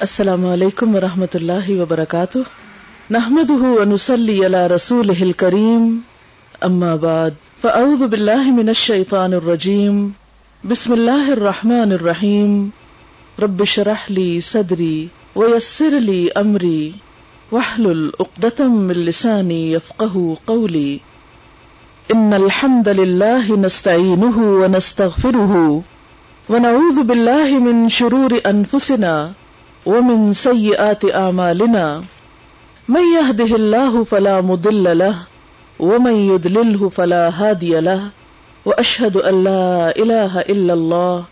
السلام علیکم ورحمۃ اللہ وبرکاتہ۔ نحمده ونصلي على رسوله الكريم اما بعد، فاعوذ بالله من الشيطان الرجيم بسم الله الرحمن الرحيم رب اشرح لي صدري ويسر لي امري واحلل عقدة من لساني يفقهوا قولي ان الحمد لله نستعينه ونستغفره ونعوذ بالله من شرور انفسنا۔ ومن سيئات اعمالنا، من يهده الله فلا مضل له، ومن يضلله فلا هادي له، واشهد ان لا اله الا الله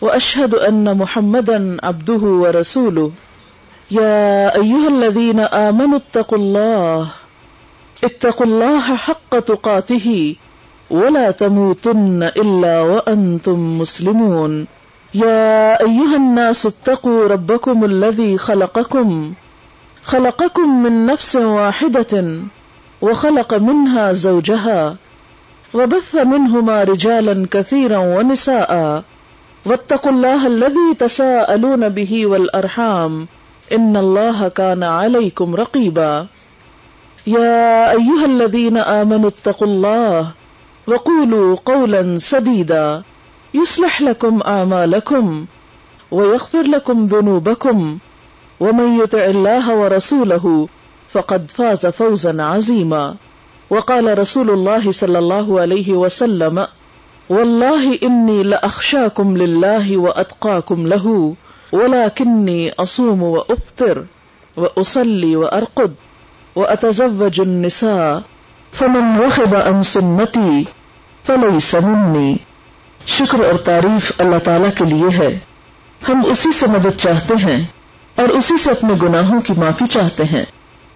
واشهد ان محمدا عبده ورسوله. يا ايها الذين امنوا اتقوا الله اتقوا الله حق تقاته، ولا تموتن الا وانتم مسلمون. يا أيها الناس اتقوا ربكم الذي خلقكم خلقكم من نفس واحدة وخلق منها زوجها وبث منهما رجالا كثيرا ونساء واتقوا الله الذي تساءلون به والأرحام إن الله كان عليكم رقيبا يا أيها الذين آمنوا اتقوا الله وقولوا قولا سديدا يصلح لكم أعمالكم ويغفر لكم ذنوبكم ومن يطع الله ورسوله فقد فاز فوزا عظيما وقال رسول الله صلى الله عليه وسلم والله إني لأخشاكم لله وأتقاكم له ولكني أصوم وأفطر وأصلي وأرقد وأتزوج النساء فمن رخب عن سنتي فليس مني شکر اور تعریف اللہ تعالیٰ کے لیے ہے۔ ہم اسی سے مدد چاہتے ہیں اور اسی سے اپنے گناہوں کی معافی چاہتے ہیں۔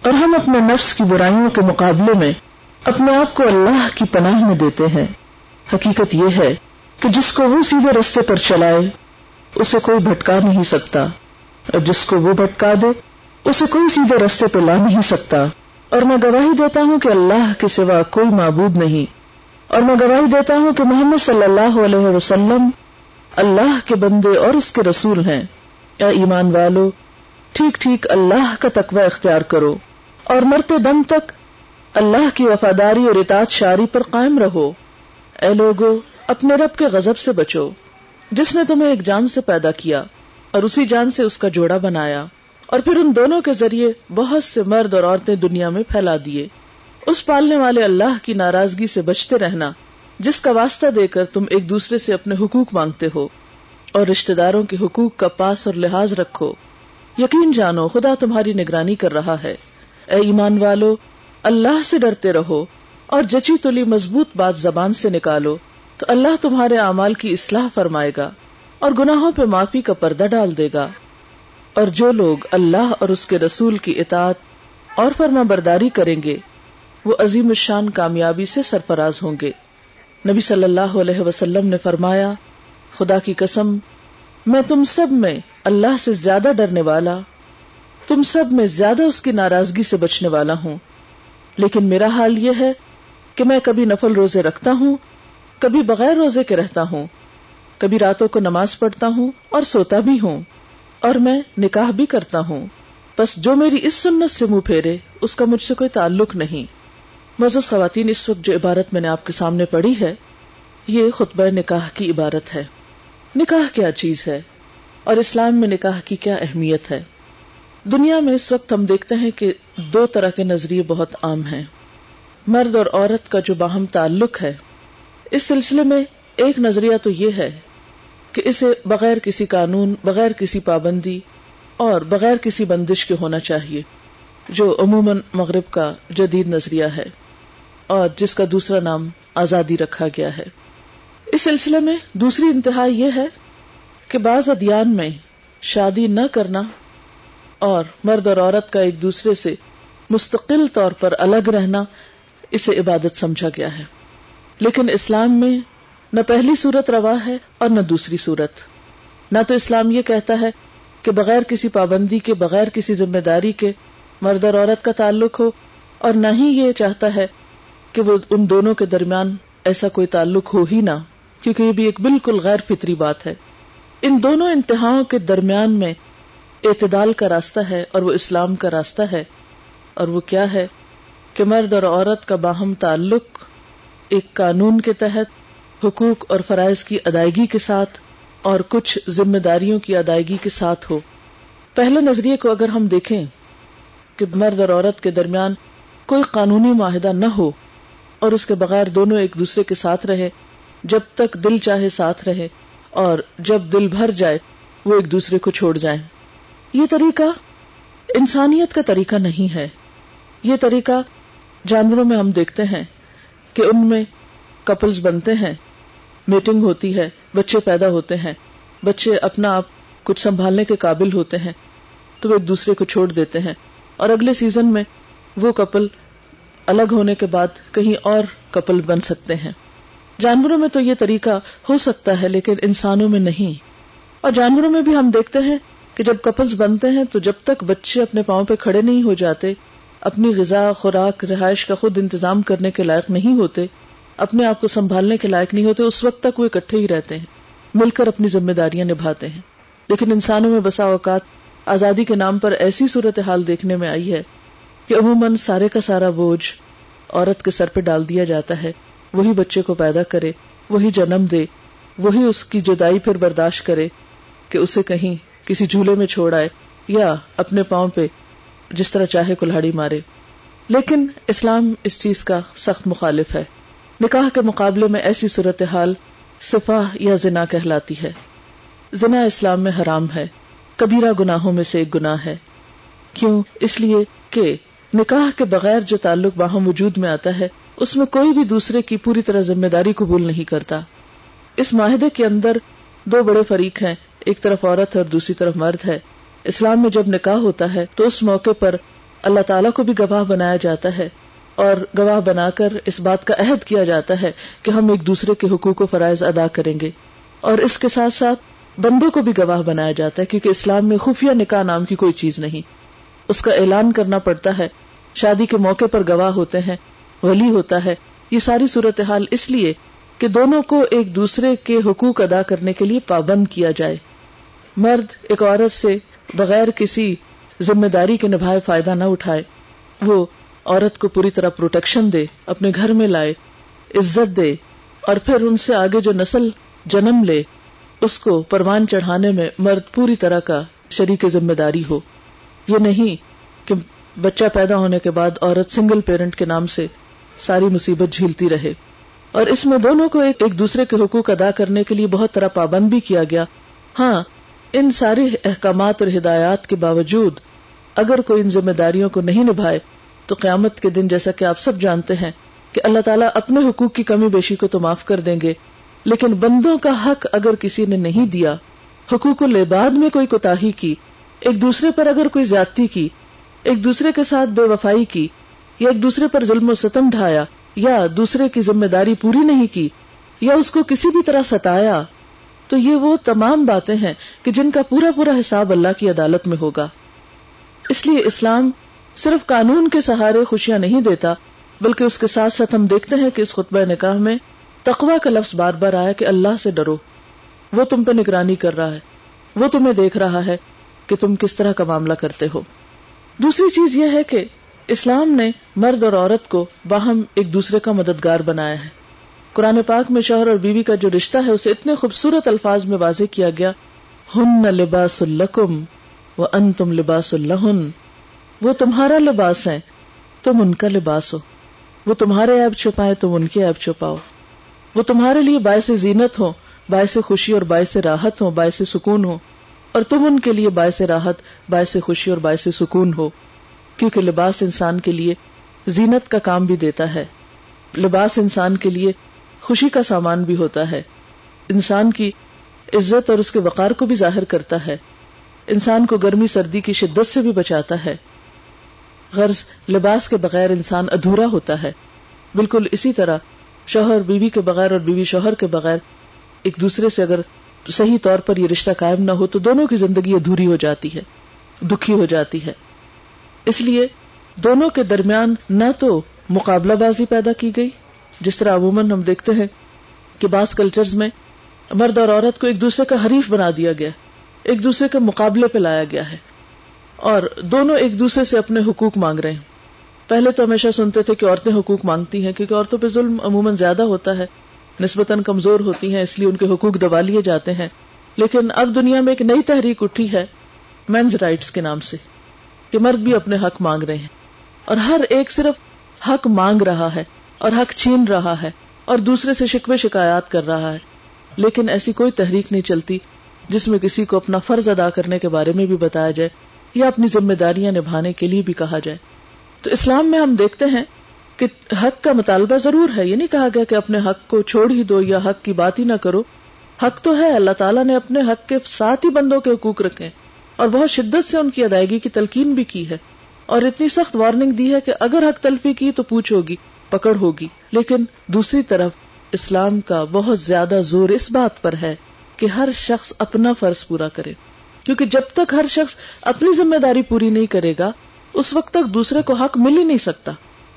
اور ہم اپنے نفس کی برائیوں کے مقابلے میں اپنے آپ کو اللہ کی پناہ میں دیتے ہیں۔ حقیقت یہ ہے کہ جس کو وہ سیدھے رستے پر چلائے، اسے کوئی بھٹکا نہیں سکتا۔ اور جس کو وہ بھٹکا دے، اسے کوئی سیدھے رستے پہ لا نہیں سکتا۔ اور میں گواہی دیتا ہوں کہ اللہ کے سوا کوئی معبود نہیں۔ اور میں گواہی دیتا ہوں کہ محمد صلی اللہ علیہ وسلم اللہ کے بندے اور اس کے رسول ہیں۔ اے ایمان والو، ٹھیک ٹھیک اللہ کا تقوی اختیار کرو اور مرتے دم تک اللہ کی وفاداری اور اطاعت شاری پر قائم رہو۔ اے لوگو، اپنے رب کے غضب سے بچو۔ جس نے تمہیں ایک جان سے پیدا کیا اور اسی جان سے اس کا جوڑا بنایا اور پھر ان دونوں کے ذریعے بہت سے مرد اور عورتیں دنیا میں پھیلا دیے۔ اس پالنے والے اللہ کی ناراضگی سے بچتے رہنا، جس کا واسطہ دے کر تم ایک دوسرے سے اپنے حقوق مانگتے ہو، اور رشتے داروں کے حقوق کا پاس اور لحاظ رکھو۔ یقین جانو، خدا تمہاری نگرانی کر رہا ہے۔ اے ایمان والو، اللہ سے ڈرتے رہو اور جچی تلی مضبوط بات زبان سے نکالو تو اللہ تمہارے اعمال کی اصلاح فرمائے گا اور گناہوں پہ معافی کا پردہ ڈال دے گا۔ اور جو لوگ اللہ اور اس کے رسول کی اطاعت اور فرما برداری کریں گے وہ عظیم الشان کامیابی سے سرفراز ہوں گے۔ نبی صلی اللہ علیہ وسلم نے فرمایا، خدا کی قسم، میں تم سب میں اللہ سے زیادہ ڈرنے والا، تم سب میں زیادہ اس کی ناراضگی سے بچنے والا ہوں۔ لیکن میرا حال یہ ہے کہ میں کبھی نفل روزے رکھتا ہوں، کبھی بغیر روزے کے رہتا ہوں، کبھی راتوں کو نماز پڑھتا ہوں اور سوتا بھی ہوں، اور میں نکاح بھی کرتا ہوں۔ بس جو میری اس سنت سے منہ پھیرے، اس کا مجھ سے کوئی تعلق نہیں۔ مزز خواتین، اس وقت جو عبارت میں نے آپ کے سامنے پڑھی ہے، یہ خطبہ نکاح کی عبارت ہے۔ نکاح کیا چیز ہے؟ اور اسلام میں نکاح کی کیا اہمیت ہے؟ دنیا میں اس وقت ہم دیکھتے ہیں کہ دو طرح کے نظریے بہت عام ہیں۔ مرد اور عورت کا جو باہم تعلق ہے، اس سلسلے میں ایک نظریہ تو یہ ہے کہ اسے بغیر کسی قانون، بغیر کسی پابندی اور بغیر کسی بندش کے ہونا چاہیے، جو عموماً مغرب کا جدید نظریہ ہے۔ اور جس کا دوسرا نام آزادی رکھا گیا ہے۔ اس سلسلے میں دوسری انتہا یہ ہے کہ بعض ادیان میں شادی نہ کرنا اور مرد اور عورت کا ایک دوسرے سے مستقل طور پر الگ رہنا، اسے عبادت سمجھا گیا ہے۔ لیکن اسلام میں نہ پہلی صورت روا ہے اور نہ دوسری صورت۔ نہ تو اسلام یہ کہتا ہے کہ بغیر کسی پابندی کے، بغیر کسی ذمہ داری کے مرد اور عورت کا تعلق ہو، اور نہ ہی یہ چاہتا ہے کہ وہ ان دونوں کے درمیان ایسا کوئی تعلق ہو ہی نہ، کیونکہ یہ بھی ایک بالکل غیر فطری بات ہے۔ ان دونوں انتہاؤں کے درمیان میں اعتدال کا راستہ ہے اور وہ اسلام کا راستہ ہے۔ اور وہ کیا ہے؟ کہ مرد اور عورت کا باہم تعلق ایک قانون کے تحت، حقوق اور فرائض کی ادائیگی کے ساتھ اور کچھ ذمہ داریوں کی ادائیگی کے ساتھ ہو۔ پہلے نظریے کو اگر ہم دیکھیں کہ مرد اور عورت کے درمیان کوئی قانونی معاہدہ نہ ہو اور اس کے بغیر دونوں ایک دوسرے کے ساتھ رہے، جب تک دل چاہے ساتھ رہے، اور جب دل بھر جائے، وہ ایک دوسرے کو چھوڑ جائیں۔ یہ طریقہ انسانیت کا طریقہ نہیں ہے۔ یہ طریقہ جانوروں میں ہم دیکھتے ہیں کہ ان میں کپلز بنتے ہیں میٹنگ ہوتی ہے، بچے پیدا ہوتے ہیں، بچے اپنا آپ کچھ سنبھالنے کے قابل ہوتے ہیں، تو وہ ایک دوسرے کو چھوڑ دیتے ہیں۔ اور اگلے سیزن میں وہ کپل الگ ہونے کے بعد کہیں اور کپل بن سکتے ہیں۔ جانوروں میں تو یہ طریقہ ہو سکتا ہے، لیکن انسانوں میں نہیں۔ اور جانوروں میں بھی ہم دیکھتے ہیں کہ جب کپلز بنتے ہیں تو جب تک بچے اپنے پاؤں پہ کھڑے نہیں ہو جاتے، اپنی غذا، خوراک، رہائش کا خود انتظام کرنے کے لائق نہیں ہوتے، اپنے آپ کو سنبھالنے کے لائق نہیں ہوتے، اس وقت تک وہ اکٹھے ہی رہتے ہیں، مل کر اپنی ذمہ داریاں نبھاتے ہیں۔ لیکن انسانوں میں بسا اوقات آزادی کے نام پر ایسی صورت حال دیکھنے میں آئی ہے کہ عموماً سارے کا سارا بوجھ عورت کے سر پہ ڈال دیا جاتا ہے، وہی بچے کو پیدا کرے، وہی جنم دے، وہی اس کی جدائی پھر برداشت کرے کہ اسے کہیں کسی جھولے میں چھوڑ آئے یا اپنے پاؤں پہ جس طرح چاہے کلاڑی مارے۔ لیکن اسلام اس چیز کا سخت مخالف ہے۔ نکاح کے مقابلے میں ایسی صورتحال صفاح یا زنا کہلاتی ہے۔ زنا اسلام میں حرام ہے۔ کبیرہ گناہوں میں سے ایک گناہ ہے۔ کیوں؟ اس لیے کہ نکاح کے بغیر جو تعلق باہم وجود میں آتا ہے، اس میں کوئی بھی دوسرے کی پوری طرح ذمہ داری قبول نہیں کرتا۔ اس معاہدے کے اندر دو بڑے فریق ہیں، ایک طرف عورت ہے اور دوسری طرف مرد ہے۔ اسلام میں جب نکاح ہوتا ہے، تو اس موقع پر اللہ تعالیٰ کو بھی گواہ بنایا جاتا ہے۔ اور گواہ بنا کر اس بات کا عہد کیا جاتا ہے کہ ہم ایک دوسرے کے حقوق و فرائض ادا کریں گے۔ اور اس کے ساتھ ساتھ بندوں کو بھی گواہ بنایا جاتا ہے، کیونکہ اسلام میں خفیہ نکاح نام کی کوئی چیز نہیں۔ اس کا اعلان کرنا پڑتا ہے شادی کے موقع پر گواہ ہوتے ہیں، ولی ہوتا ہے۔ یہ ساری صورتحال اس لیے کہ دونوں کو ایک دوسرے کے حقوق ادا کرنے کے لیے پابند کیا جائے۔ مرد ایک عورت سے بغیر کسی ذمہ داری کے نبھائے فائدہ نہ اٹھائے، وہ عورت کو پوری طرح پروٹیکشن دے، اپنے گھر میں لائے، عزت دے، اور پھر ان سے آگے جو نسل جنم لے، اس کو پروان چڑھانے میں مرد پوری طرح کا شریک ذمہ داری ہو۔ یہ نہیں کہ بچہ پیدا ہونے کے بعد عورت سنگل پیرنٹ کے نام سے ساری مصیبت جھیلتی رہے۔ اور اس میں دونوں کو ایک ایک دوسرے کے حقوق ادا کرنے کے لیے بہت طرح پابند بھی کیا گیا۔ ہاں ان ساری احکامات اور ہدایات کے باوجود اگر کوئی ان ذمہ داریوں کو نہیں نبھائے، تو قیامت کے دن جیسا کہ آپ سب جانتے ہیں کہ اللہ تعالیٰ اپنے حقوق کی کمی بیشی کو تو معاف کر دیں گے، لیکن بندوں کا حق اگر کسی نے نہیں دیا، حقوق العباد میں کوئی کوتا کی، ایک دوسرے پر اگر کوئی زیادتی کی ایک دوسرے کے ساتھ بے وفائی کی، یا ایک دوسرے پر ظلم و ستم ڈھایا، یا دوسرے کی ذمہ داری پوری نہیں کی، یا اس کو کسی بھی طرح ستایا، تو یہ وہ تمام باتیں ہیں کہ جن کا پورا پورا حساب اللہ کی عدالت میں ہوگا۔ اس لیے اسلام صرف قانون کے سہارے خوشیاں نہیں دیتا، بلکہ اس کے ساتھ ساتھ ہم دیکھتے ہیں کہ اس خطبہ نکاح میں تقوا کا لفظ بار بار آیا کہ اللہ سے ڈرو۔ وہ تم پہ نگرانی کر رہا ہے، وہ تمہیں دیکھ رہا ہے کہ تم کس طرح کا معاملہ کرتے ہو۔ دوسری چیز یہ ہے کہ اسلام نے مرد اور عورت کو باہم ایک دوسرے کا مددگار بنایا ہے۔ قرآن پاک میں شوہر اور بیوی کا جو رشتہ ہے، اسے اتنے خوبصورت الفاظ میں واضح کیا گیا، ہن لباس الکم و ان تم لباس اللہ وہ تمہارا لباس ہے، تم ان کا لباس ہو۔ وہ تمہارے ایب چھپائے، تم ان کے ایب چھپاؤ۔ وہ تمہارے لیے باعث زینت ہو باعث خوشی اور باعث راحت ہو باعث سکون ہو اور تم ان کے لیے باعث راحت باعث خوشی اور باعث سکون ہو، کیونکہ لباس انسان کے لیے زینت کا کام بھی دیتا ہے۔ لباس انسان کے لیے خوشی کا سامان بھی ہوتا ہے۔ انسان کی عزت اور اس کے وقار کو بھی ظاہر کرتا ہے۔ انسان کو گرمی، سردی کی شدت سے بھی بچاتا ہے۔ غرض لباس کے بغیر انسان ادھورا ہوتا ہے۔ بالکل اسی طرح شوہر بیوی کے بغیر اور بیوی شوہر کے بغیر ایک دوسرے سے اگر صحیح طور پر یہ رشتہ قائم نہ ہو تو دونوں کی زندگی ادھوری ہو جاتی ہے۔ دکھی ہو جاتی ہے۔ اس لیے دونوں کے درمیان نہ تو مقابلہ بازی پیدا کی گئی، جس طرح عموماً ہم دیکھتے ہیں کہ بعض کلچرز میں مرد اور عورت کو ایک دوسرے کا حریف بنا دیا گیا، ایک دوسرے کے مقابلے پہ لایا گیا ہے۔ اور دونوں ایک دوسرے سے اپنے حقوق مانگ رہے ہیں۔ پہلے تو ہمیشہ سنتے تھے کہ عورتیں حقوق مانگتی ہیں، کیونکہ عورتوں پہ ظلم عموماً زیادہ ہوتا ہے، نسبتاً کمزور ہوتی ہیں، اس لیے ان کے حقوق دبا لیے جاتے ہیں۔ لیکن اب دنیا میں ایک نئی تحریک اٹھی ہے مینز رائٹس کے نام سے، کہ مرد بھی اپنے حق مانگ رہے ہیں۔ اور ہر ایک صرف حق مانگ رہا ہے اور حق چھین رہا ہے اور دوسرے سے شکوے شکایات کر رہا ہے۔ لیکن ایسی کوئی تحریک نہیں چلتی جس میں کسی کو اپنا فرض ادا کرنے کے بارے میں بھی بتایا جائے یا اپنی ذمہ داریاں نبھانے کے لیے بھی کہا جائے۔ تو اسلام میں ہم دیکھتے ہیں کہ حق کا مطالبہ ضرور ہے، یہ نہیں کہا گیا کہ اپنے حق کو چھوڑ ہی دو یا حق کی بات ہی نہ کرو۔ حق تو ہے، اللہ تعالیٰ نے اپنے حق کے ساتھ ہی بندوں کے حقوق رکھے۔ اور بہت شدت سے ان کی ادائیگی کی تلقین بھی کی ہے اور اتنی سخت وارننگ دی ہے کہ اگر حق تلفی کی تو پوچھ ہوگی، پکڑ ہوگی۔ لیکن دوسری طرف، اسلام کا بہت زیادہ زور اس بات پر ہے کہ ہر شخص اپنا فرض پورا کرے۔ کیونکہ جب تک ہر شخص اپنی ذمہ داری پوری نہیں کرے گا، اس وقت تک دوسرے کو حق مل ہی نہیں سکتا۔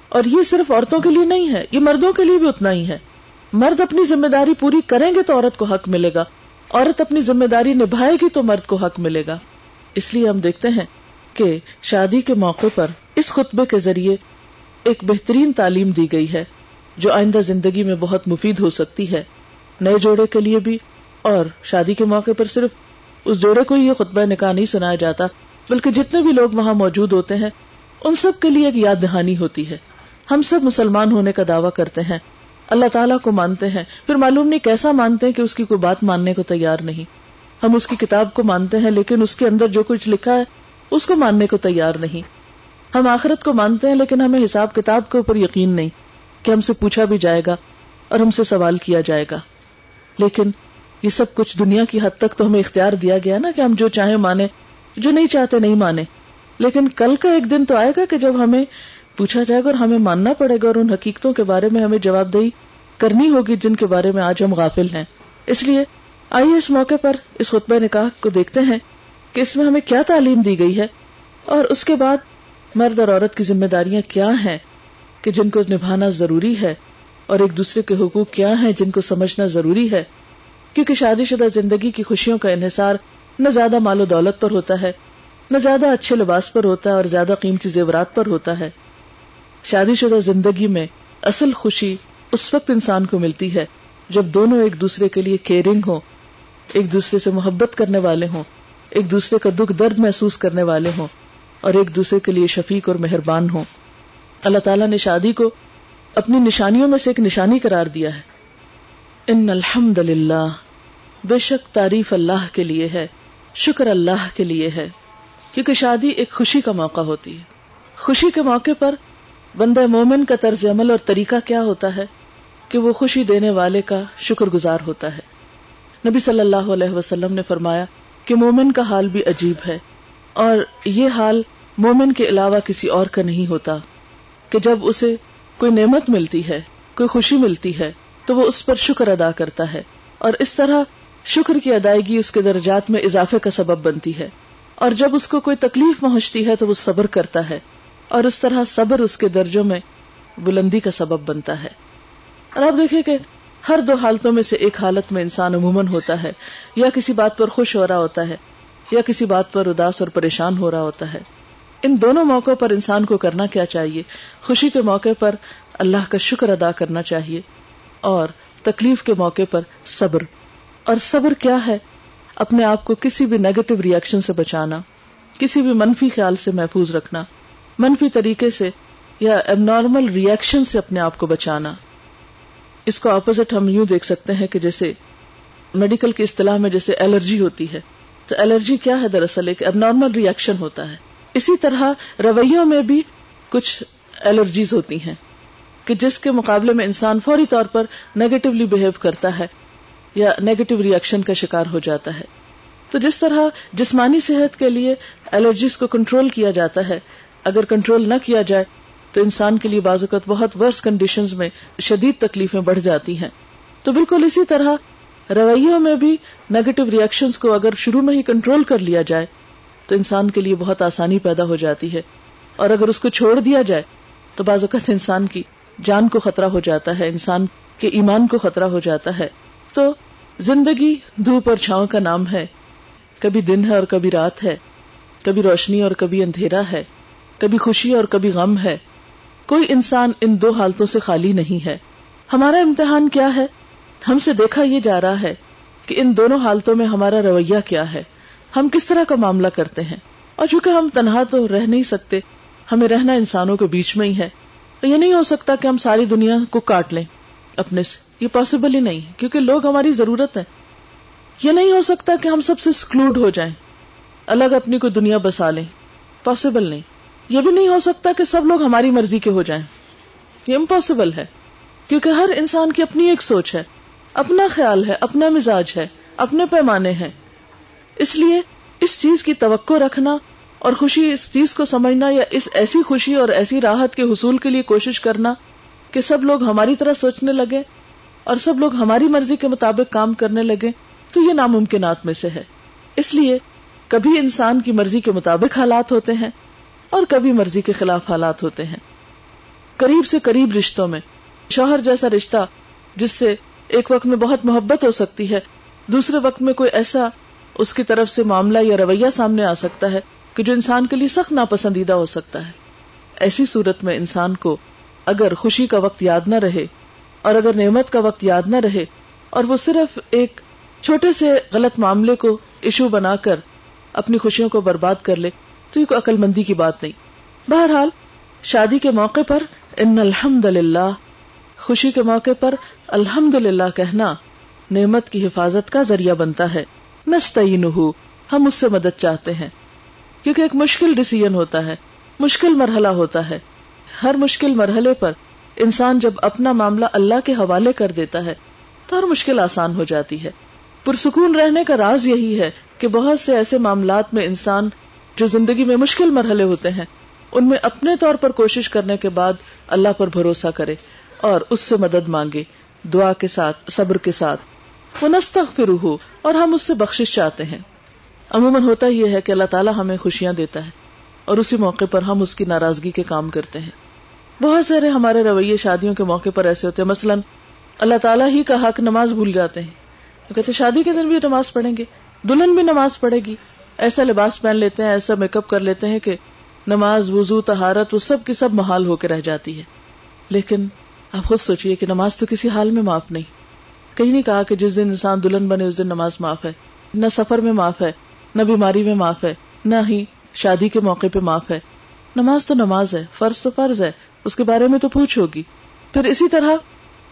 اور یہ صرف عورتوں کے لیے نہیں ہے، یہ مردوں کے لیے بھی اتنا ہی ہے۔ مرد اپنی ذمہ داری پوری کریں گے تو عورت کو حق ملے گا۔ عورت اپنی ذمہ داری نبھائے گی تو مرد کو حق ملے گا۔ اس لیے ہم دیکھتے ہیں کہ شادی کے موقع پر اس خطبے کے ذریعے ایک بہترین تعلیم دی گئی ہے، جو آئندہ زندگی میں بہت مفید ہو سکتی ہے۔ نئے جوڑے کے لیے بھی، اور شادی کے موقع پر صرف اس جوڑے کو یہ خطبہ نکاح نہیں سنایا جاتا، بلکہ جتنے بھی لوگ وہاں موجود ہوتے ہیں، ان سب کے لیے ایک یاد دہانی ہوتی ہے۔ ہم سب مسلمان ہونے کا دعویٰ کرتے ہیں۔ اللہ تعالیٰ کو مانتے ہیں، پھر معلوم نہیں کیسا مانتے ہیں کہ اس کی کوئی بات ماننے کو تیار نہیں۔ ہم اس کی کتاب کو مانتے ہیں، لیکن اس کے اندر جو کچھ لکھا ہے، اس کو ماننے کو تیار نہیں۔ ہم آخرت کو مانتے ہیں، لیکن ہمیں حساب کتاب کے اوپر یقین نہیں کہ ہم سے پوچھا بھی جائے گا اور ہم سے سوال کیا جائے گا۔ لیکن یہ سب کچھ دنیا کی حد تک تو ہمیں اختیار دیا گیا نا کہ ہم جو چاہیں مانے جو نہیں چاہتے نہیں مانے لیکن کل کا ایک دن تو آئے گا کہ جب ہمیں پوچھا جائے گا اور ہمیں ماننا پڑے گا اور ان حقیقتوں کے بارے میں ہمیں جواب دہی کرنی ہوگی جن کے بارے میں آج ہم غافل ہیں۔ اس لیے آئیے اس موقع پر اس خطبہ نکاح کو دیکھتے ہیں کہ اس میں ہمیں کیا تعلیم دی گئی ہے اور اس کے بعد مرد اور عورت کی ذمہ داریاں کیا ہیں کہ جن کو نبھانا ضروری ہے اور ایک دوسرے کے حقوق کیا ہیں جن کو سمجھنا ضروری ہے، کیونکہ شادی شدہ زندگی کی خوشیوں کا انحصار نہ زیادہ مال و دولت پر ہوتا ہے، نہ زیادہ اچھے لباس پر ہوتا ہے اور زیادہ قیمتی زیورات پر ہوتا ہے۔ شادی شدہ زندگی میں اصل خوشی اس وقت انسان کو ملتی ہے جب دونوں ایک دوسرے کے لیے کیئرنگ ہو ایک دوسرے سے محبت کرنے والے ہوں، ایک دوسرے کا دکھ درد محسوس کرنے والے ہوں، اور ایک دوسرے کے لیے شفیق اور مہربان ہوں۔ اللہ تعالیٰ نے شادی کو اپنی نشانیوں میں سے ایک نشانی قرار دیا ہے۔ ان الحمد للہ بے شک تعریف اللہ کے لیے ہے، شکر اللہ کے لیے ہے، کیونکہ شادی ایک خوشی کا موقع ہوتی ہے۔ خوشی کے موقع پر بندہ مومن کا طرز عمل اور طریقہ کیا ہوتا ہے کہ وہ خوشی دینے والے کا شکر گزار ہوتا ہے۔ نبی صلی اللہ علیہ وسلم نے فرمایا کہ مومن کا حال بھی عجیب ہے اور یہ حال مومن کے علاوہ کسی اور کا نہیں ہوتا کہ جب اسے کوئی نعمت ملتی ہے، کوئی خوشی ملتی ہے، تو وہ اس پر شکر ادا کرتا ہے اور اس طرح شکر کی ادائیگی اس کے درجات میں اضافے کا سبب بنتی ہے اور جب اس کو کوئی تکلیف پہنچتی ہے تو وہ صبر کرتا ہے اور اس طرح صبر اس کے درجوں میں بلندی کا سبب بنتا ہے۔ اور آپ دیکھیں کہ ہر دو حالتوں میں سے ایک حالت میں انسان عموماً ہوتا ہے، یا کسی بات پر خوش ہو رہا ہوتا ہے، یا کسی بات پر اداس اور پریشان ہو رہا ہوتا ہے۔ ان دونوں موقع پر انسان کو کرنا کیا چاہیے؟ خوشی کے موقع پر اللہ کا شکر ادا کرنا چاہیے، اور تکلیف کے موقع پر صبر۔ اور صبر کیا ہے؟ اپنے آپ کو کسی بھی نیگیٹو ریئیکشن سے بچانا، کسی بھی منفی خیال سے محفوظ رکھنا، منفی طریقے سے یا اب نارمل ریئیکشن سے اپنے آپ کو بچانا۔ اس کو اپوزٹ ہم یوں دیکھ سکتے ہیں کہ جیسے میڈیکل کی اصطلاح میں جیسے الرجی ہوتی ہے، تو الرجی کیا ہے دراصل؟ ایک اب نارمل ریئیکشن ہوتا ہے۔ اسی طرح رویوں میں بھی کچھ الرجیز ہوتی ہیں کہ جس کے مقابلے میں انسان فوری طور پر نیگیٹولی بہیو کرتا ہے یا نیگیٹو ریئیکشن کا شکار ہو جاتا ہے۔ تو جس طرح جسمانی صحت کے لیے الرجیز کو کنٹرول کیا جاتا ہے، اگر کنٹرول نہ کیا جائے تو انسان کے لیے بعض اوقات بہت ورس کنڈیشن میں شدید تکلیفیں بڑھ جاتی ہیں۔ تو بالکل اسی طرح رویوں میں بھی نیگیٹو ریئیکشن کو اگر شروع میں ہی کنٹرول کر لیا جائے، تو انسان کے لیے بہت آسانی پیدا ہو جاتی ہے۔ اور اگر اس کو چھوڑ دیا جائے، تو بعض اوقات انسان کی جان کو خطرہ ہو جاتا ہے، انسان کے ایمان کو خطرہ ہو جاتا ہے۔ تو زندگی دھوپ اور چھاؤں کا نام ہے۔ کبھی دن ہے اور کبھی رات ہے۔ کبھی روشنی اور کبھی اندھیرا ہے۔ کبھی خوشی اور کبھی غم ہے۔ کوئی انسان ان دو حالتوں سے خالی نہیں ہے۔ ہمارا امتحان کیا ہے؟ ہم سے دیکھا یہ جا رہا ہے کہ ان دونوں حالتوں میں ہمارا رویہ کیا ہے۔ ہم کس طرح کا معاملہ کرتے ہیں؟ اور چونکہ ہم تنہا تو رہ نہیں سکتے، ہمیں رہنا انسانوں کے بیچ میں ہی ہے۔ یہ نہیں ہو سکتا کہ ہم ساری دنیا کو کاٹ لیں۔ اپنے سے یہ پاسبل ہی نہیں، کیونکہ لوگ ہماری ضرورت ہے یہ نہیں ہو سکتا کہ ہم سب سے اسکلوڈ ہو جائیں۔ الگ اپنی کوئی دنیا بسا لیں۔ پاسبل نہیں۔ یہ بھی نہیں ہو سکتا کہ سب لوگ ہماری مرضی کے ہو جائیں۔ یہ امپاسبل ہے۔ کیونکہ ہر انسان کی اپنی ایک سوچ ہے، اپنا خیال ہے، اپنا مزاج ہے، اپنے پیمانے ہیں۔ اس لیے اس چیز کی توقع رکھنا اور خوشی اس چیز کو سمجھنا یا اس ایسی خوشی اور ایسی راحت کے حصول کے لیے کوشش کرنا کہ سب لوگ ہماری طرح سوچنے لگے اور سب لوگ ہماری مرضی کے مطابق کام کرنے لگے تو یہ ناممکنات میں سے ہے۔ اس لیے کبھی انسان کی مرضی کے مطابق حالات ہوتے ہیں۔ اور کبھی مرضی کے خلاف حالات ہوتے ہیں۔ قریب سے قریب رشتوں میں، شوہر جیسا رشتہ جس سے ایک وقت میں بہت محبت ہو سکتی ہے، دوسرے وقت میں کوئی ایسا اس کی طرف سے معاملہ یا رویہ سامنے آ سکتا ہے کہ جو انسان کے لیے سخت ناپسندیدہ ہو سکتا ہے۔ ایسی صورت میں انسان کو اگر خوشی کا وقت یاد نہ رہے اور اگر نعمت کا وقت یاد نہ رہے اور وہ صرف ایک چھوٹے سے غلط معاملے کو ایشو بنا کر اپنی خوشیوں کو برباد کر لے تو یہ کوئی عقل مندی کی بات نہیں۔ بہرحال، شادی کے موقع پر ان الحمد للہ خوشی کے موقع پر الحمد للہ کہنا نعمت کی حفاظت کا ذریعہ بنتا ہے۔ نستعین ہم اس سے مدد چاہتے ہیں۔ کیونکہ ایک مشکل ڈسیزن ہوتا ہے، مشکل مرحلہ ہوتا ہے۔ ہر مشکل مرحلے پر انسان جب اپنا معاملہ اللہ کے حوالے کر دیتا ہے، تو ہر مشکل آسان ہو جاتی ہے۔ پرسکون رہنے کا راز یہی ہے کہ بہت سے ایسے معاملات میں انسان جو زندگی میں مشکل مرحلے ہوتے ہیں، ان میں اپنے طور پر کوشش کرنے کے بعد اللہ پر بھروسہ کرے اور اس سے مدد مانگے، دعا کے ساتھ، صبر کے ساتھ۔ وہ نستغفر ہو اور ہم اس سے بخشش چاہتے ہیں۔ عموماً ہوتا یہ ہے کہ اللہ تعالیٰ ہمیں خوشیاں دیتا ہے اور اسی موقع پر ہم اس کی ناراضگی کے کام کرتے ہیں۔ بہت سارے ہمارے رویے شادیوں کے موقع پر ایسے ہوتے ہیں۔ مثلاً، اللہ تعالیٰ ہی کا حق نماز بھول جاتے ہیں۔ تو کہتے شادی کے دن بھی نماز پڑھیں گے، دلہن بھی نماز پڑھے گی۔ ایسا لباس پہن لیتے ہیں، ایسا میک اپ کر لیتے ہیں کہ نماز، وضو تہارت وہ سب کی سب محال ہو کے رہ جاتی ہے۔ لیکن آپ خود سوچیے کہ نماز تو کسی حال میں معاف نہیں۔ کہیں نہیں کہا کہ جس دن انسان دلہن بنے، اس دن نماز معاف ہے۔ نہ سفر میں معاف ہے، نہ بیماری میں معاف ہے، نہ ہی شادی کے موقع پہ معاف ہے۔ نماز تو نماز ہے، فرض تو فرض ہے، اس کے بارے میں تو پوچھ ہوگی۔ پھر اسی طرح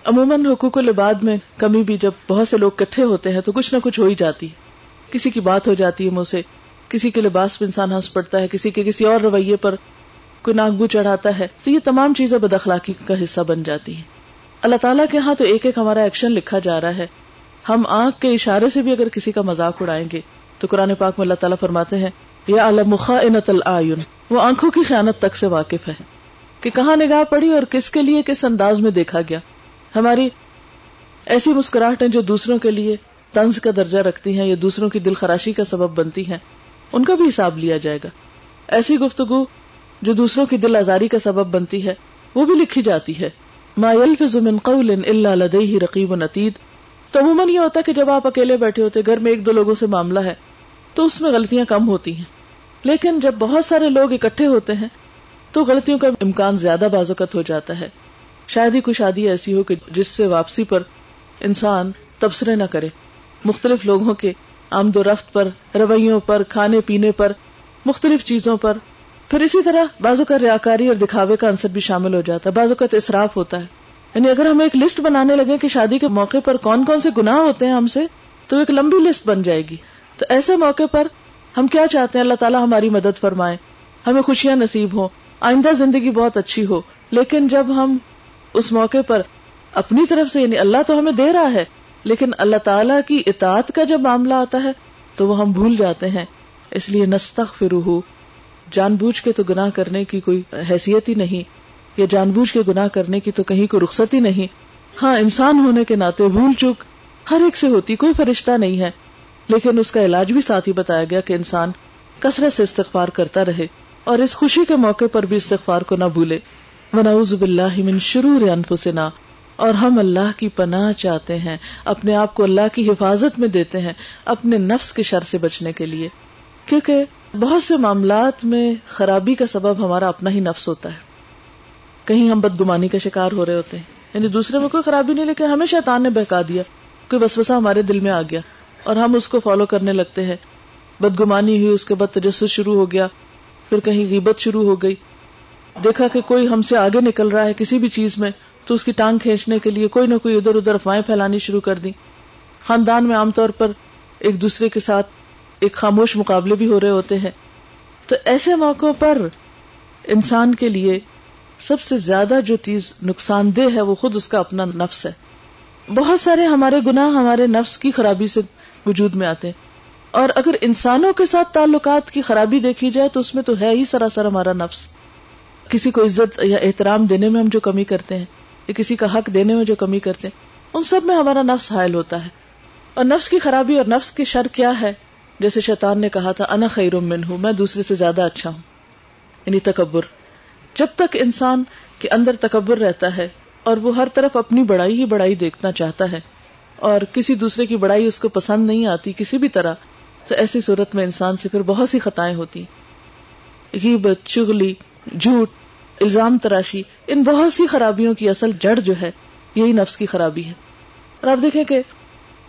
عموماً حقوق العباد میں کمی بھی جب بہت سے لوگ کٹھے ہوتے ہیں تو کچھ نہ کچھ ہو ہی جاتی ہے۔ کسی کی بات ہو جاتی ہے منہ سے کسی کے لباس پہ انسان ہنس پڑتا ہے، کسی کے کسی اور رویے پر کوئی ناگبو چڑھاتا ہے، تو یہ تمام چیزیں بد اخلاقی کا حصہ بن جاتی ہیں۔ اللہ تعالیٰ کے ہاں تو ایک ایک ہمارا ایکشن لکھا جا رہا ہے۔ ہم آنکھ کے اشارے سے بھی اگر کسی کا مذاق اڑائیں گے، تو قرآن پاک میں اللہ تعالیٰ فرماتے ہیں، یا وہ آنکھوں کی خیانت تک سے واقف ہے۔ کہ کہاں نگاہ پڑی اور کس کے لیے کس انداز میں دیکھا گیا۔ ہماری ایسی مسکراہٹیں جو دوسروں کے لیے طنز کا درجہ رکھتی ہیں یا دوسروں کی دل خراشی کا سبب بنتی ہیں ان کا بھی حساب لیا جائے گا۔ ایسی گفتگو جو دوسروں کی دل آزاری کا سبب بنتی ہے، وہ بھی لکھی جاتی ہے۔ ما يلفظ من قول الا لديه رقيب عتيد تو عموماً یہ ہوتا ہے کہ جب آپ اکیلے بیٹھے ہوتے، گھر میں ایک دو لوگوں سے معاملہ ہے، تو اس میں غلطیاں کم ہوتی ہیں۔ لیکن جب بہت سارے لوگ اکٹھے ہوتے ہیں، تو غلطیوں کا امکان زیادہ بازوقت ہو جاتا ہے۔ شاید ہی کوئی شادی ایسی ہو کہ جس سے واپسی پر انسان تبصرے نہ کرے۔ مختلف لوگوں کے آمد و رفت پر، رویوں پر، کھانے پینے پر، مختلف چیزوں پر۔ پھر اسی طرح بازو کا ریاکاری اور دکھاوے کا عنصر بھی شامل ہو جاتا ہے۔ بازو کا تو اصراف ہوتا ہے۔ یعنی اگر ہم ایک لسٹ بنانے لگے کہ شادی کے موقع پر کون کون سے گناہ ہوتے ہیں ہم سے، تو ایک لمبی لسٹ بن جائے گی۔ تو ایسے موقع پر ہم کیا چاہتے ہیں؟ اللہ تعالیٰ ہماری مدد فرمائے۔ ہمیں خوشیاں نصیب ہو آئندہ زندگی بہت اچھی ہو، لیکن جب ہم اس موقع پر اپنی طرف سے یعنی اللہ تو ہمیں دے رہا ہے لیکن اللہ تعالیٰ کی اطاعت کا جب معاملہ آتا ہے تو وہ ہم بھول جاتے ہیں۔ اس لیے نستخ فرو جان بوجھ کے تو گناہ کرنے کی کوئی حیثیت ہی نہیں، یا جان بوجھ کے گناہ کرنے کی تو کہیں کوئی رخصت ہی نہیں۔ ہاں انسان ہونے کے ناطے بھول چوک ہر ایک سے ہوتی کوئی فرشتہ نہیں ہے۔ لیکن اس کا علاج بھی ساتھ ہی بتایا گیا کہ انسان کثرت سے استغفار کرتا رہے اور اس خوشی کے موقع پر بھی استغفار کو نہ بھولے۔ ونعوذ باللہ من شرور انفسنا۔ اور ہم اللہ کی پناہ چاہتے ہیں، اپنے آپ کو اللہ کی حفاظت میں دیتے ہیں اپنے نفس کے شر سے بچنے کے لیے۔ کیونکہ بہت سے معاملات میں خرابی کا سبب ہمارا اپنا ہی نفس ہوتا ہے۔ کہیں ہم بدگمانی کا شکار ہو رہے ہوتے ہیں۔ یعنی دوسرے میں کوئی خرابی نہیں، لیکن ہمیں شیطان نے بہکا دیا۔ کوئی وسوسہ ہمارے دل میں آ گیا۔ اور ہم اس کو فالو کرنے لگتے ہیں۔ بدگمانی ہوئی، اس کے بعد تجسس شروع ہو گیا۔ پھر کہیں غیبت شروع ہو گئی۔ دیکھا کہ کوئی ہم سے آگے نکل رہا ہے کسی بھی چیز میں۔ تو اس کی ٹانگ کھینچنے کے لیے کوئی نہ کوئی ادھر ادھر افواہیں پھیلانی شروع کر دی خاندان میں عام طور پر ایک دوسرے کے ساتھ ایک خاموش مقابلے بھی ہو رہے ہوتے ہیں۔ تو ایسے موقعوں پر انسان کے لیے سب سے زیادہ جو چیز نقصان دہ ہے وہ خود اس کا اپنا نفس ہے۔ بہت سارے ہمارے گناہ ہمارے نفس کی خرابی سے وجود میں آتے ہیں۔ اور اگر انسانوں کے ساتھ تعلقات کی خرابی دیکھی جائے تو اس میں تو ہے ہی سراسر ہمارا نفس۔ کسی کو عزت یا احترام دینے میں ہم جو کمی کرتے ہیں۔ یا کسی کا حق دینے میں جو کمی کرتے ہیں، ان سب میں ہمارا نفس حائل ہوتا ہے۔ اور نفس کی خرابی اور نفس کی شر کیا ہے؟ جیسے شیطان نے کہا تھا، انا خیر من ہوں میں دوسرے سے زیادہ اچھا ہوں۔ یعنی تکبر۔ جب تک انسان کے اندر تکبر رہتا ہے، اور وہ ہر طرف اپنی بڑائی ہی بڑائی دیکھنا چاہتا ہے، اور کسی دوسرے کی بڑائی اس کو پسند نہیں آتی کسی بھی طرح، تو ایسی صورت میں انسان سے پھر بہت سی خطائیں ہوتی۔ غیبت، چغلی، جھوٹ الزام تراشی، ان بہت سی خرابیوں کی اصل جڑ جو ہے، یہی نفس کی خرابی ہے۔ اور آپ دیکھیں کہ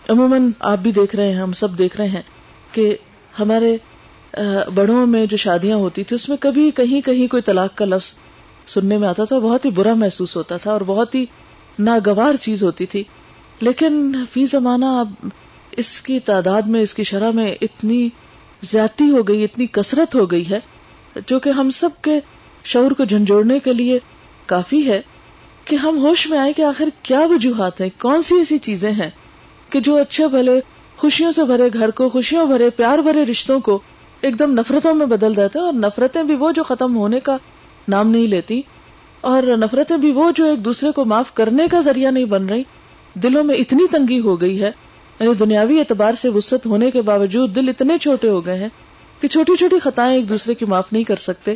عموماً آپ بھی دیکھ رہے ہیں، ہم سب دیکھ رہے ہیں کہ ہمارے بڑوں میں جو شادیاں ہوتی تھی اس میں کبھی کہیں کہیں کوئی طلاق کا لفظ سننے میں آتا تھا، بہت ہی برا محسوس ہوتا تھا اور بہت ہی ناگوار چیز ہوتی تھی۔ لیکن فی زمانہ اب اس کی تعداد میں، اس کی شرح میں اتنی زیادتی ہو گئی، اتنی کثرت ہو گئی ہے، جو کہ ہم سب کے شعور کو جھنجھوڑنے کے لیے کافی ہے کہ ہم ہوش میں آئے کہ آخر کیا وجوہات ہیں، کون سی ایسی چیزیں ہیں کہ جو اچھے بھلے، خوشیوں سے بھرے گھر کو، خوشیوں بھرے، پیار بھرے رشتوں کو ایک دم نفرتوں میں بدل دیتا ہے اور نفرتیں بھی وہ جو ختم ہونے کا نام نہیں لیتی اور نفرتیں بھی وہ جو ایک دوسرے کو معاف کرنے کا ذریعہ نہیں بن رہی، دلوں میں اتنی تنگی ہو گئی ہے۔ یعنی دنیاوی اعتبار سے وسط ہونے کے باوجود دل اتنے چھوٹے ہو گئے ہیں کہ چھوٹی چھوٹی خطائیں ایک دوسرے کی معاف نہیں کر سکتے۔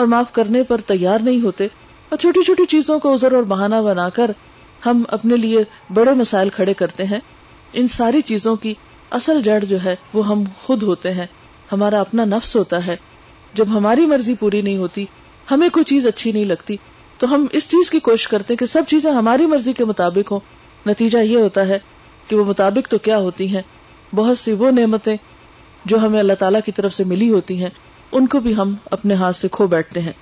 اور معاف کرنے پر تیار نہیں ہوتے اور چھوٹی چھوٹی چیزوں کو ازر اور بہانہ بنا کر ہم اپنے لیے بڑے مسائل کھڑے کرتے ہیں۔ ان ساری چیزوں کی اصل جڑ جو ہے وہ ہم خود ہوتے ہیں۔ ہمارا اپنا نفس ہوتا ہے۔ جب ہماری مرضی پوری نہیں ہوتی، ہمیں کوئی چیز اچھی نہیں لگتی، تو ہم اس چیز کی کوشش کرتے کہ سب چیزیں ہماری مرضی کے مطابق ہوں۔ نتیجہ یہ ہوتا ہے کہ وہ مطابق تو کیا ہوتی ہیں، بہت سی وہ نعمتیں جو ہمیں اللہ تعالیٰ کی طرف سے ملی ہوتی ہیں۔ ان کو بھی ہم اپنے ہاتھ سے کھو بیٹھتے ہیں۔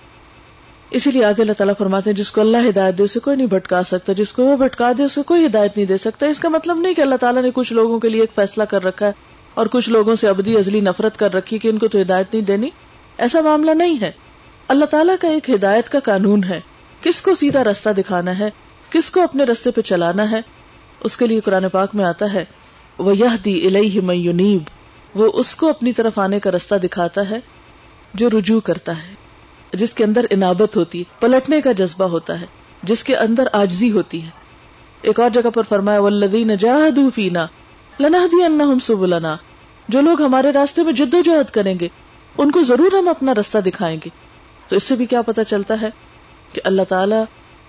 اسی لیے آگے اللہ تعالیٰ فرماتے ہیں، جس کو اللہ ہدایت دے، اسے کوئی نہیں بھٹکا سکتا۔ جس کو وہ بھٹکا دے، اسے کوئی ہدایت نہیں دے سکتا۔ اس کا مطلب نہیں کہ اللہ تعالیٰ نے کچھ لوگوں کے لیے ایک فیصلہ کر رکھا ہے اور کچھ لوگوں سے ابدی ازلی نفرت کر رکھی کہ ان کو تو ہدایت نہیں دینی۔ ایسا معاملہ نہیں ہے۔ اللہ تعالیٰ کا ایک ہدایت کا قانون ہے۔ کس کو سیدھا رستہ دکھانا ہے؟ کس کو اپنے رستے پہ چلانا ہے؟ اس کے لیے قرآن پاک میں آتا ہے وہ یہ دی النیب وہ اس کو اپنی طرف آنے کا رستہ دکھاتا ہے۔ جو رجوع کرتا ہے، جس کے اندر انابت ہوتی ہے پلٹنے کا جذبہ ہوتا ہے، جس کے اندر آجزی ہوتی ہے۔ ایک اور جگہ پر فرمایا ولدین فینا لنا دی سبلنا۔ جو لوگ ہمارے راستے میں جد و جہد کریں گے، ان کو ضرور ہم اپنا رستہ دکھائیں گے۔ تو اس سے بھی کیا پتا چلتا ہے کہ اللہ تعالی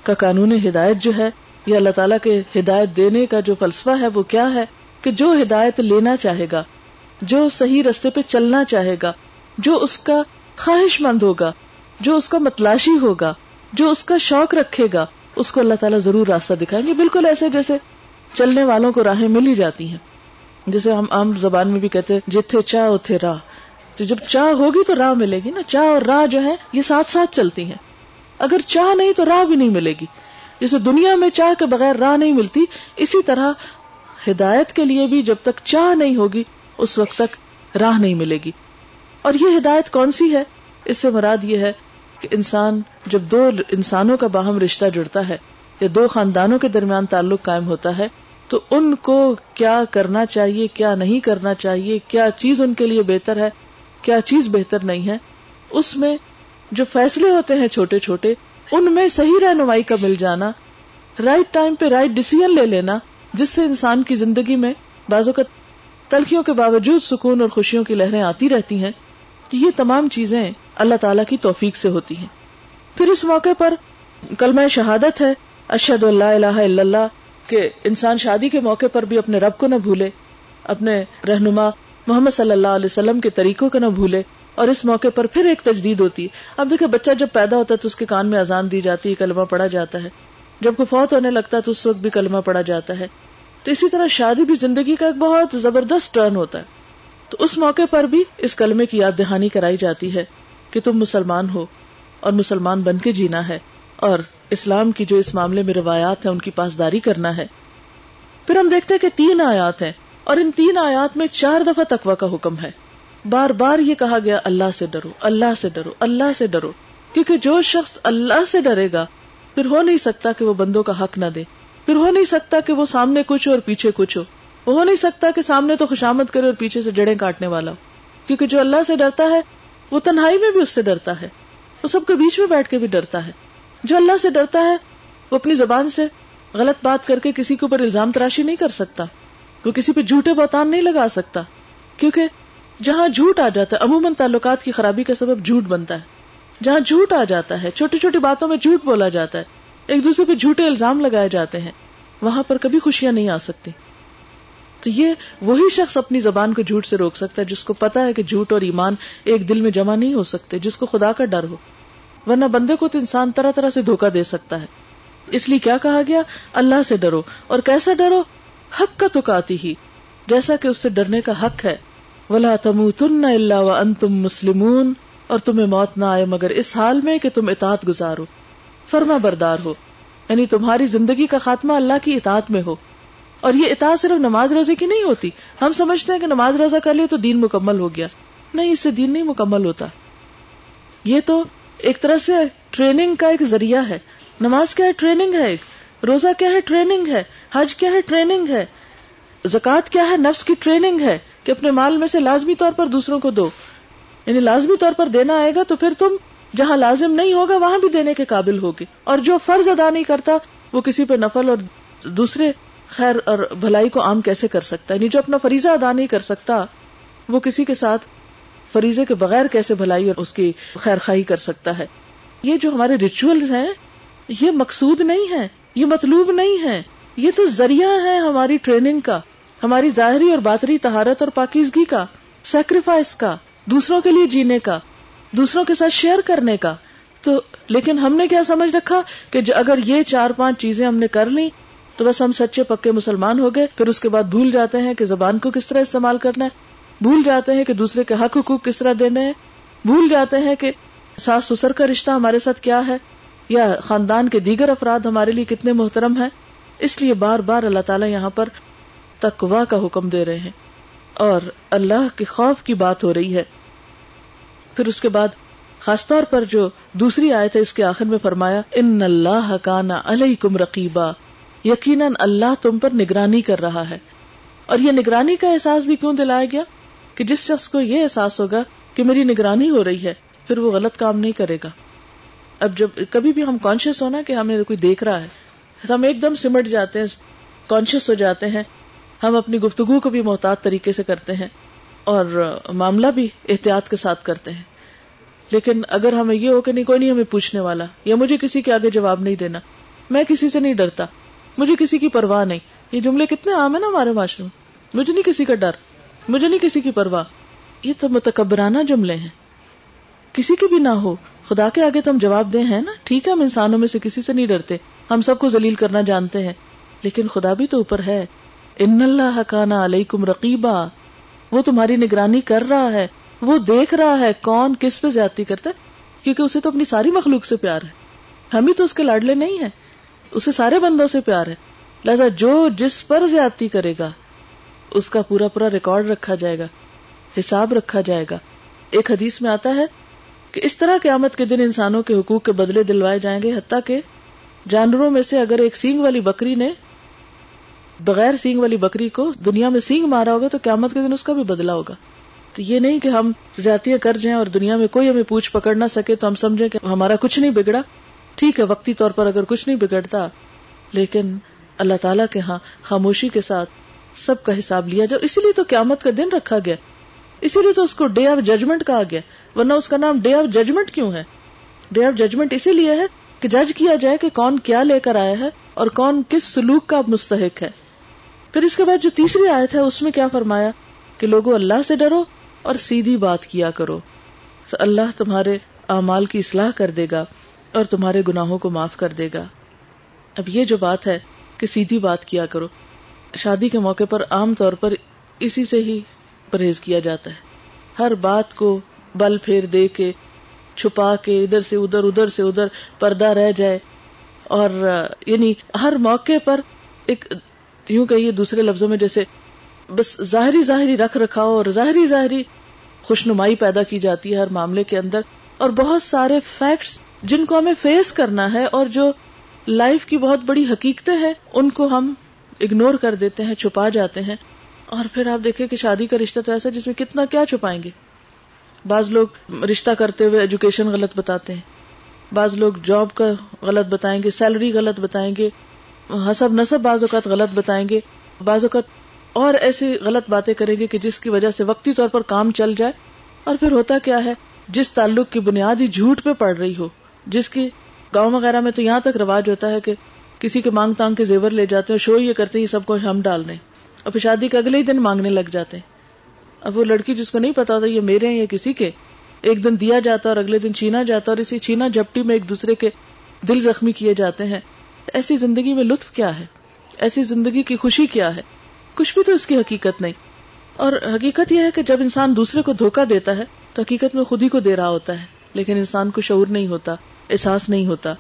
کا قانون ہدایت جو ہے، یا اللہ تعالیٰ کے ہدایت دینے کا جو فلسفہ ہے، وہ کیا ہے کہ جو ہدایت لینا چاہے گا، جو صحیح رستے پہ چلنا چاہے گا جو اس کا خواہش مند ہوگا، جو اس کا متلاشی ہوگا، جو اس کا شوق رکھے گا، اس کو اللہ تعالیٰ ضرور راستہ دکھائیں گے۔ بالکل ایسے جیسے چلنے والوں کو راہیں مل ہی جاتی ہیں۔ جیسے ہم عام زبان میں بھی کہتے ہیں، جتھے چاہ اتھے راہ۔ تو جب چاہ ہوگی تو راہ ملے گی نا۔ چاہ اور راہ جو ہے یہ ساتھ ساتھ چلتی ہیں۔ اگر چاہ نہیں تو راہ بھی نہیں ملے گی۔ جیسے دنیا میں چاہ کے بغیر راہ نہیں ملتی، اسی طرح ہدایت کے لیے بھی جب تک چاہ نہیں ہوگی، اس وقت تک راہ نہیں ملے گی۔ اور یہ ہدایت کون سی ہے؟ اس سے مراد یہ ہے کہ انسان جب دو انسانوں کا باہم رشتہ جڑتا ہے یا دو خاندانوں کے درمیان تعلق قائم ہوتا ہے، تو ان کو کیا کرنا چاہیے، کیا نہیں کرنا چاہیے، کیا چیز ان کے لیے بہتر ہے، کیا چیز بہتر نہیں ہے، اس میں جو فیصلے ہوتے ہیں چھوٹے چھوٹے، ان میں صحیح رہنمائی کا مل جانا رائٹ ٹائم پہ رائٹ ڈسیزن لے لینا، جس سے انسان کی زندگی میں بازو کا تلخیوں کے باوجود سکون اور خوشیوں کی لہریں آتی رہتی ہیں۔ یہ تمام چیزیں اللہ تعالیٰ کی توفیق سے ہوتی ہیں۔ پھر اس موقع پر کلمہ شہادت ہے اشد اللہ الہ الا اللہ، کہ انسان شادی کے موقع پر بھی اپنے رب کو نہ بھولے، اپنے رہنما محمد صلی اللہ علیہ وسلم کے طریقوں کو نہ بھولے، اور اس موقع پر پھر ایک تجدید ہوتی۔ ہے اب دیکھیں، بچہ جب پیدا ہوتا ہے تو اس کے کان میں اذان دی جاتی ہے، کلمہ پڑا جاتا ہے۔ جب کوئی فوت ہونے لگتا ہے تو اس وقت بھی کلمہ پڑا جاتا ہے۔ تو اسی طرح شادی بھی زندگی کا ایک بہت زبردست ٹرن ہوتا ہے۔ تو اس موقع پر بھی اس کلمے کی یاد دہانی کرائی جاتی ہے کہ تم مسلمان ہو اور مسلمان بن کے جینا ہے اور اسلام کی جو اس معاملے میں روایات ہیں ان کی پاسداری کرنا ہے۔ پھر ہم دیکھتے ہیں کہ تین آیات ہیں اور ان تین آیات میں چار دفعہ تقوی کا حکم ہے۔ بار بار یہ کہا گیا، اللہ سے ڈرو، اللہ سے ڈرو، اللہ سے ڈرو، کیونکہ جو شخص اللہ سے ڈرے گا، پھر ہو نہیں سکتا کہ وہ بندوں کا حق نہ دے۔ پھر ہو نہیں سکتا کہ وہ سامنے کچھ ہو اور پیچھے کچھ ہو۔ وہ ہو نہیں سکتا کہ سامنے تو خوشامد کرے اور پیچھے سے جڑیں کاٹنے والا کیونکہ جو اللہ سے ڈرتا ہے، وہ تنہائی میں بھی اس سے ڈرتا ہے۔ وہ سب کے بیچ میں بیٹھ کے بھی ڈرتا ہے۔ جو اللہ سے ڈرتا ہے، وہ اپنی زبان سے غلط بات کر کے کسی کے اوپر الزام تراشی نہیں کر سکتا۔ وہ کسی پہ جھوٹے بہتان نہیں لگا سکتا۔ کیونکہ جہاں جھوٹ آ جاتا ہے، عموماً تعلقات کی خرابی کا سبب جھوٹ بنتا ہے۔ جہاں جھوٹ آ جاتا ہے، چھوٹی چھوٹی باتوں میں جھوٹ بولا جاتا ہے۔ ایک دوسرے پہ جھوٹے الزام لگائے جاتے ہیں۔ وہاں پر کبھی خوشیاں نہیں آ سکتی۔ تو یہ وہی شخص اپنی زبان کو جھوٹ سے روک سکتا ہے، جس کو پتا ہے کہ جھوٹ اور ایمان ایک دل میں جمع نہیں ہو سکتے، جس کو خدا کا ڈر ہو۔ ورنہ بندے کو تو انسان طرح طرح سے دھوکا دے سکتا ہے۔ اس لیے کیا کہا گیا؟ اللہ سے ڈرو۔ اور کیسا ڈرو؟ حق کا تو کاتی ہی۔ جیسا کہ اس سے ڈرنے کا حق ہے۔ ولا تم تن اللہ و ان تم مسلمون۔ اور تمہیں موت نہ آئے مگر اس حال میں کہ تم اطاعت گزارو۔ فرما بردار ہو۔ یعنی تمہاری زندگی کا خاتمہ اللہ کی اطاعت میں ہو۔ اور یہ اطاعت صرف نماز روزے کی نہیں ہوتی۔ ہم سمجھتے ہیں کہ نماز روزہ کر لیے تو دین مکمل ہو گیا۔ نہیں، اس سے دین نہیں مکمل ہوتا۔ یہ تو ایک طرح سے ٹریننگ کا ایک ذریعہ ہے۔ نماز کیا ہے؟ ٹریننگ ہے ایک۔ روزہ کیا ہے؟ ٹریننگ ہے۔ حج کیا ہے؟ ٹریننگ ہے۔ زکوٰۃ کیا ہے؟ نفس کی ٹریننگ ہے کہ اپنے مال میں سے لازمی طور پر دوسروں کو دو۔ یعنی لازمی طور پر دینا آئے گا تو پھر تم جہاں لازم نہیں ہوگا وہاں بھی دینے کے قابل ہوگی اور جو فرض ادا نہیں کرتا وہ کسی پہ نفل اور دوسرے خیر اور بھلائی کو عام کیسے کر سکتا ہے؟ یعنی جو اپنا فریضہ ادا نہیں کر سکتا، وہ کسی کے ساتھ فریضے کے بغیر کیسے بھلائی اور اس کی خیر خواہی کر سکتا ہے؟ یہ جو ہمارے ریچول ہیں، یہ مقصود نہیں ہے یہ مطلوب نہیں ہے یہ تو ذریعہ ہے ہماری ٹریننگ کا، ہماری ظاہری اور باطری تہارت اور پاکیزگی کا سیکریفائس کا، دوسروں کے لیے جینے کا، دوسروں کے ساتھ شیئر کرنے کا۔ تو لیکن ہم نے کیا سمجھ رکھا کہ اگر یہ چار پانچ چیزیں ہم نے کر لی تو بس ہم سچے پکے مسلمان ہو گئے، پھر اس کے بعد بھول جاتے ہیں کہ زبان کو کس طرح استعمال کرنا ہے۔ بھول جاتے ہیں کہ دوسرے کے حق حقوق کس طرح دینے ہیں۔ بھول جاتے ہیں کہ ساس سسر کا رشتہ ہمارے ساتھ کیا ہے، یا خاندان کے دیگر افراد ہمارے لیے کتنے محترم ہیں۔ اس لیے بار بار اللہ تعالیٰ یہاں پر تقوا کا حکم دے رہے ہیں۔ اور اللہ کے خوف کی بات ہو رہی ہے۔ پھر اس کے بعد خاص طور پر جو دوسری آیت ہے، اس کے آخر میں فرمایا، ان اللہ کانا علیکم رقیبا یقیناً اللہ تم پر نگرانی کر رہا ہے۔ اور یہ نگرانی کا احساس بھی کیوں دلایا گیا؟ کہ جس شخص کو یہ احساس ہوگا کہ میری نگرانی ہو رہی ہے، پھر وہ غلط کام نہیں کرے گا۔ اب جب کبھی بھی ہم کانشیس ہونا کہ ہمیں کوئی دیکھ رہا ہے، تو ہم ایک دم سمٹ جاتے ہیں کانشیس ہو جاتے ہیں۔ ہم اپنی گفتگو کو بھی محتاط طریقے سے کرتے ہیں اور معاملہ بھی احتیاط کے ساتھ کرتے ہیں۔ لیکن اگر ہمیں یہ ہو کہ نہیں، کوئی نہیں ہمیں پوچھنے والا یا مجھے کسی کے آگے جواب نہیں دینا، میں کسی سے نہیں ڈرتا۔ مجھے کسی کی پرواہ نہیں۔ یہ جملے کتنے عام ہیں نا ہمارے معاشرے میں۔ مجھے نہیں کسی کا ڈر، مجھے نہیں کسی کی پرواہ۔ یہ تو متکبرانہ جملے ہیں۔ کسی کی بھی نہ ہو۔ خدا کے آگے تو ہم جواب دیں ہیں نا۔ ٹھیک ہے، ہم انسانوں میں سے کسی سے نہیں ڈرتے۔ ہم سب کو ذلیل کرنا جانتے ہیں۔ لیکن خدا بھی تو اوپر ہے۔ ان اللہ کانا علیکم رقیبا۔ وہ تمہاری نگرانی کر رہا ہے۔ وہ دیکھ رہا ہے کون کس پہ زیادتی کرتا ہے۔ کیونکہ اسے تو اپنی ساری مخلوق سے پیار ہے۔ ہم ہی تو اس کے لاڈلے نہیں ہیں۔ اسے سارے بندوں سے پیار ہے۔ لہذا جو جس پر زیادتی کرے گا، اس کا پورا پورا ریکارڈ رکھا جائے گا، حساب رکھا جائے گا۔ ایک حدیث میں آتا ہے کہ اس طرح قیامت کے دن انسانوں کے حقوق کے بدلے دلوائے جائیں گے، حتیٰ کہ جانوروں میں سے اگر ایک سینگ والی بکری نے بغیر سینگ والی بکری کو دنیا میں سینگ مارا ہوگا، تو قیامت کے دن اس کا بھی بدلا ہوگا۔ تو یہ نہیں کہ ہم زیادتیاں کر جائیں اور دنیا میں کوئی ہمیں پوچھ پکڑ نہ سکے تو ہم سمجھیں کہ ہمارا کچھ نہیں بگڑا۔ ٹھیک ہے، وقتی طور پر اگر کچھ نہیں بگڑتا، لیکن اللہ تعالیٰ کے ہاں خاموشی کے ساتھ سب کا حساب لیا جائے۔ اسی لیے تو قیامت کا دن رکھا گیا۔ اسی لیے تو اس کو ڈے آف ججمنٹ کہا گیا۔ ورنہ اس کا نام ڈے آف ججمنٹ کیوں ہے؟ ڈے آف ججمنٹ اسی لیے ہے کہ جج کیا جائے کہ کون کیا لے کر آیا ہے اور کون کس سلوک کا مستحق ہے۔ پھر اس کے بعد جو تیسری آیت ہے، اس میں کیا فرمایا؟ کہ لوگوں، اللہ سے ڈرو اور سیدھی بات کیا کرو۔ تو اللہ تمہارے اعمال کی اصلاح کر دے گا۔ اور تمہارے گناہوں کو معاف کر دے گا۔ اب یہ جو بات ہے کہ سیدھی بات کیا کرو۔ شادی کے موقع پر عام طور پر اسی سے ہی پرہیز کیا جاتا ہے۔ ہر بات کو بل پھیر دے کے، چھپا کے، ادھر سے ادھر ادھر سے ادھر، پردہ رہ جائے۔ اور یعنی ہر موقع پر ایک، یوں کہیے دوسرے لفظوں میں جیسے بس ظاہری ظاہری رکھ رکھاؤ اور ظاہری ظاہری خوشنمائی پیدا کی جاتی ہے ہر معاملے کے اندر۔ اور بہت سارے فیکٹس جن کو ہمیں فیس کرنا ہے اور جو لائف کی بہت بڑی حقیقتیں ہیں، ان کو ہم اگنور کر دیتے ہیں، چھپا جاتے ہیں۔ اور پھر آپ دیکھیں کہ شادی کا رشتہ تو ایسا جس میں کتنا کیا چھپائیں گے۔ بعض لوگ رشتہ کرتے ہوئے ایجوکیشن غلط بتاتے ہیں۔ بعض لوگ جاب کا غلط بتائیں گے سیلری غلط بتائیں گے۔ حسب نصب بعض اوقات غلط بتائیں گے۔ بعض اوقات اور ایسی غلط باتیں کریں گے کہ جس کی وجہ سے وقتی طور پر کام چل جائے۔ اور پھر ہوتا کیا ہے، جس تعلق کی بنیاد ہی جھوٹ پہ پڑ رہی ہو جس کی گاؤں وغیرہ میں تو یہاں تک رواج ہوتا ہے کہ کسی کے مانگ تانگ کے زیور لے جاتے ہیں شو یہ کرتے ہیں سب کو ہم ڈال رہے اور پھر شادی کے اگلے ہی دن مانگنے لگ جاتے ہیں۔ اب وہ لڑکی جس کو نہیں پتا ہوتا یہ میرے ہیں یا کسی کے، ایک دن دیا جاتا اور اگلے دن چھینا جاتا اور اسی چھینا جپٹی میں ایک دوسرے کے دل زخمی کیے جاتے ہیں۔ ایسی زندگی میں لطف کیا ہے؟ ایسی زندگی کی خوشی کیا ہے؟ کچھ بھی تو اس کی حقیقت نہیں۔ اور حقیقت یہ ہے کہ جب انسان دوسرے کو دھوکا دیتا ہے تو حقیقت میں خود ہی کو دے رہا ہوتا ہے۔ لیکن انسان کو شعور نہیں ہوتا، احساس نہیں ہوتا۔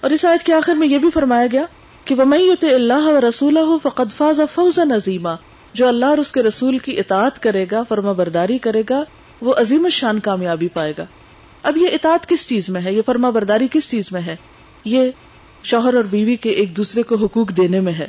اور اس آیت کے آخر میں یہ بھی فرمایا گیا کہ وہ اللہ و رسول فقد فاز فوز نظیمہ جو اللہ اور اس کے رسول کی اطاعت کرے گا فرما برداری کرے گا، وہ عظیم شان کامیابی پائے گا۔ اب یہ اطاعت کس چیز میں ہے؟ یہ فرما برداری کس چیز میں ہے؟ یہ شوہر اور بیوی کے ایک دوسرے کو حقوق دینے میں ہے۔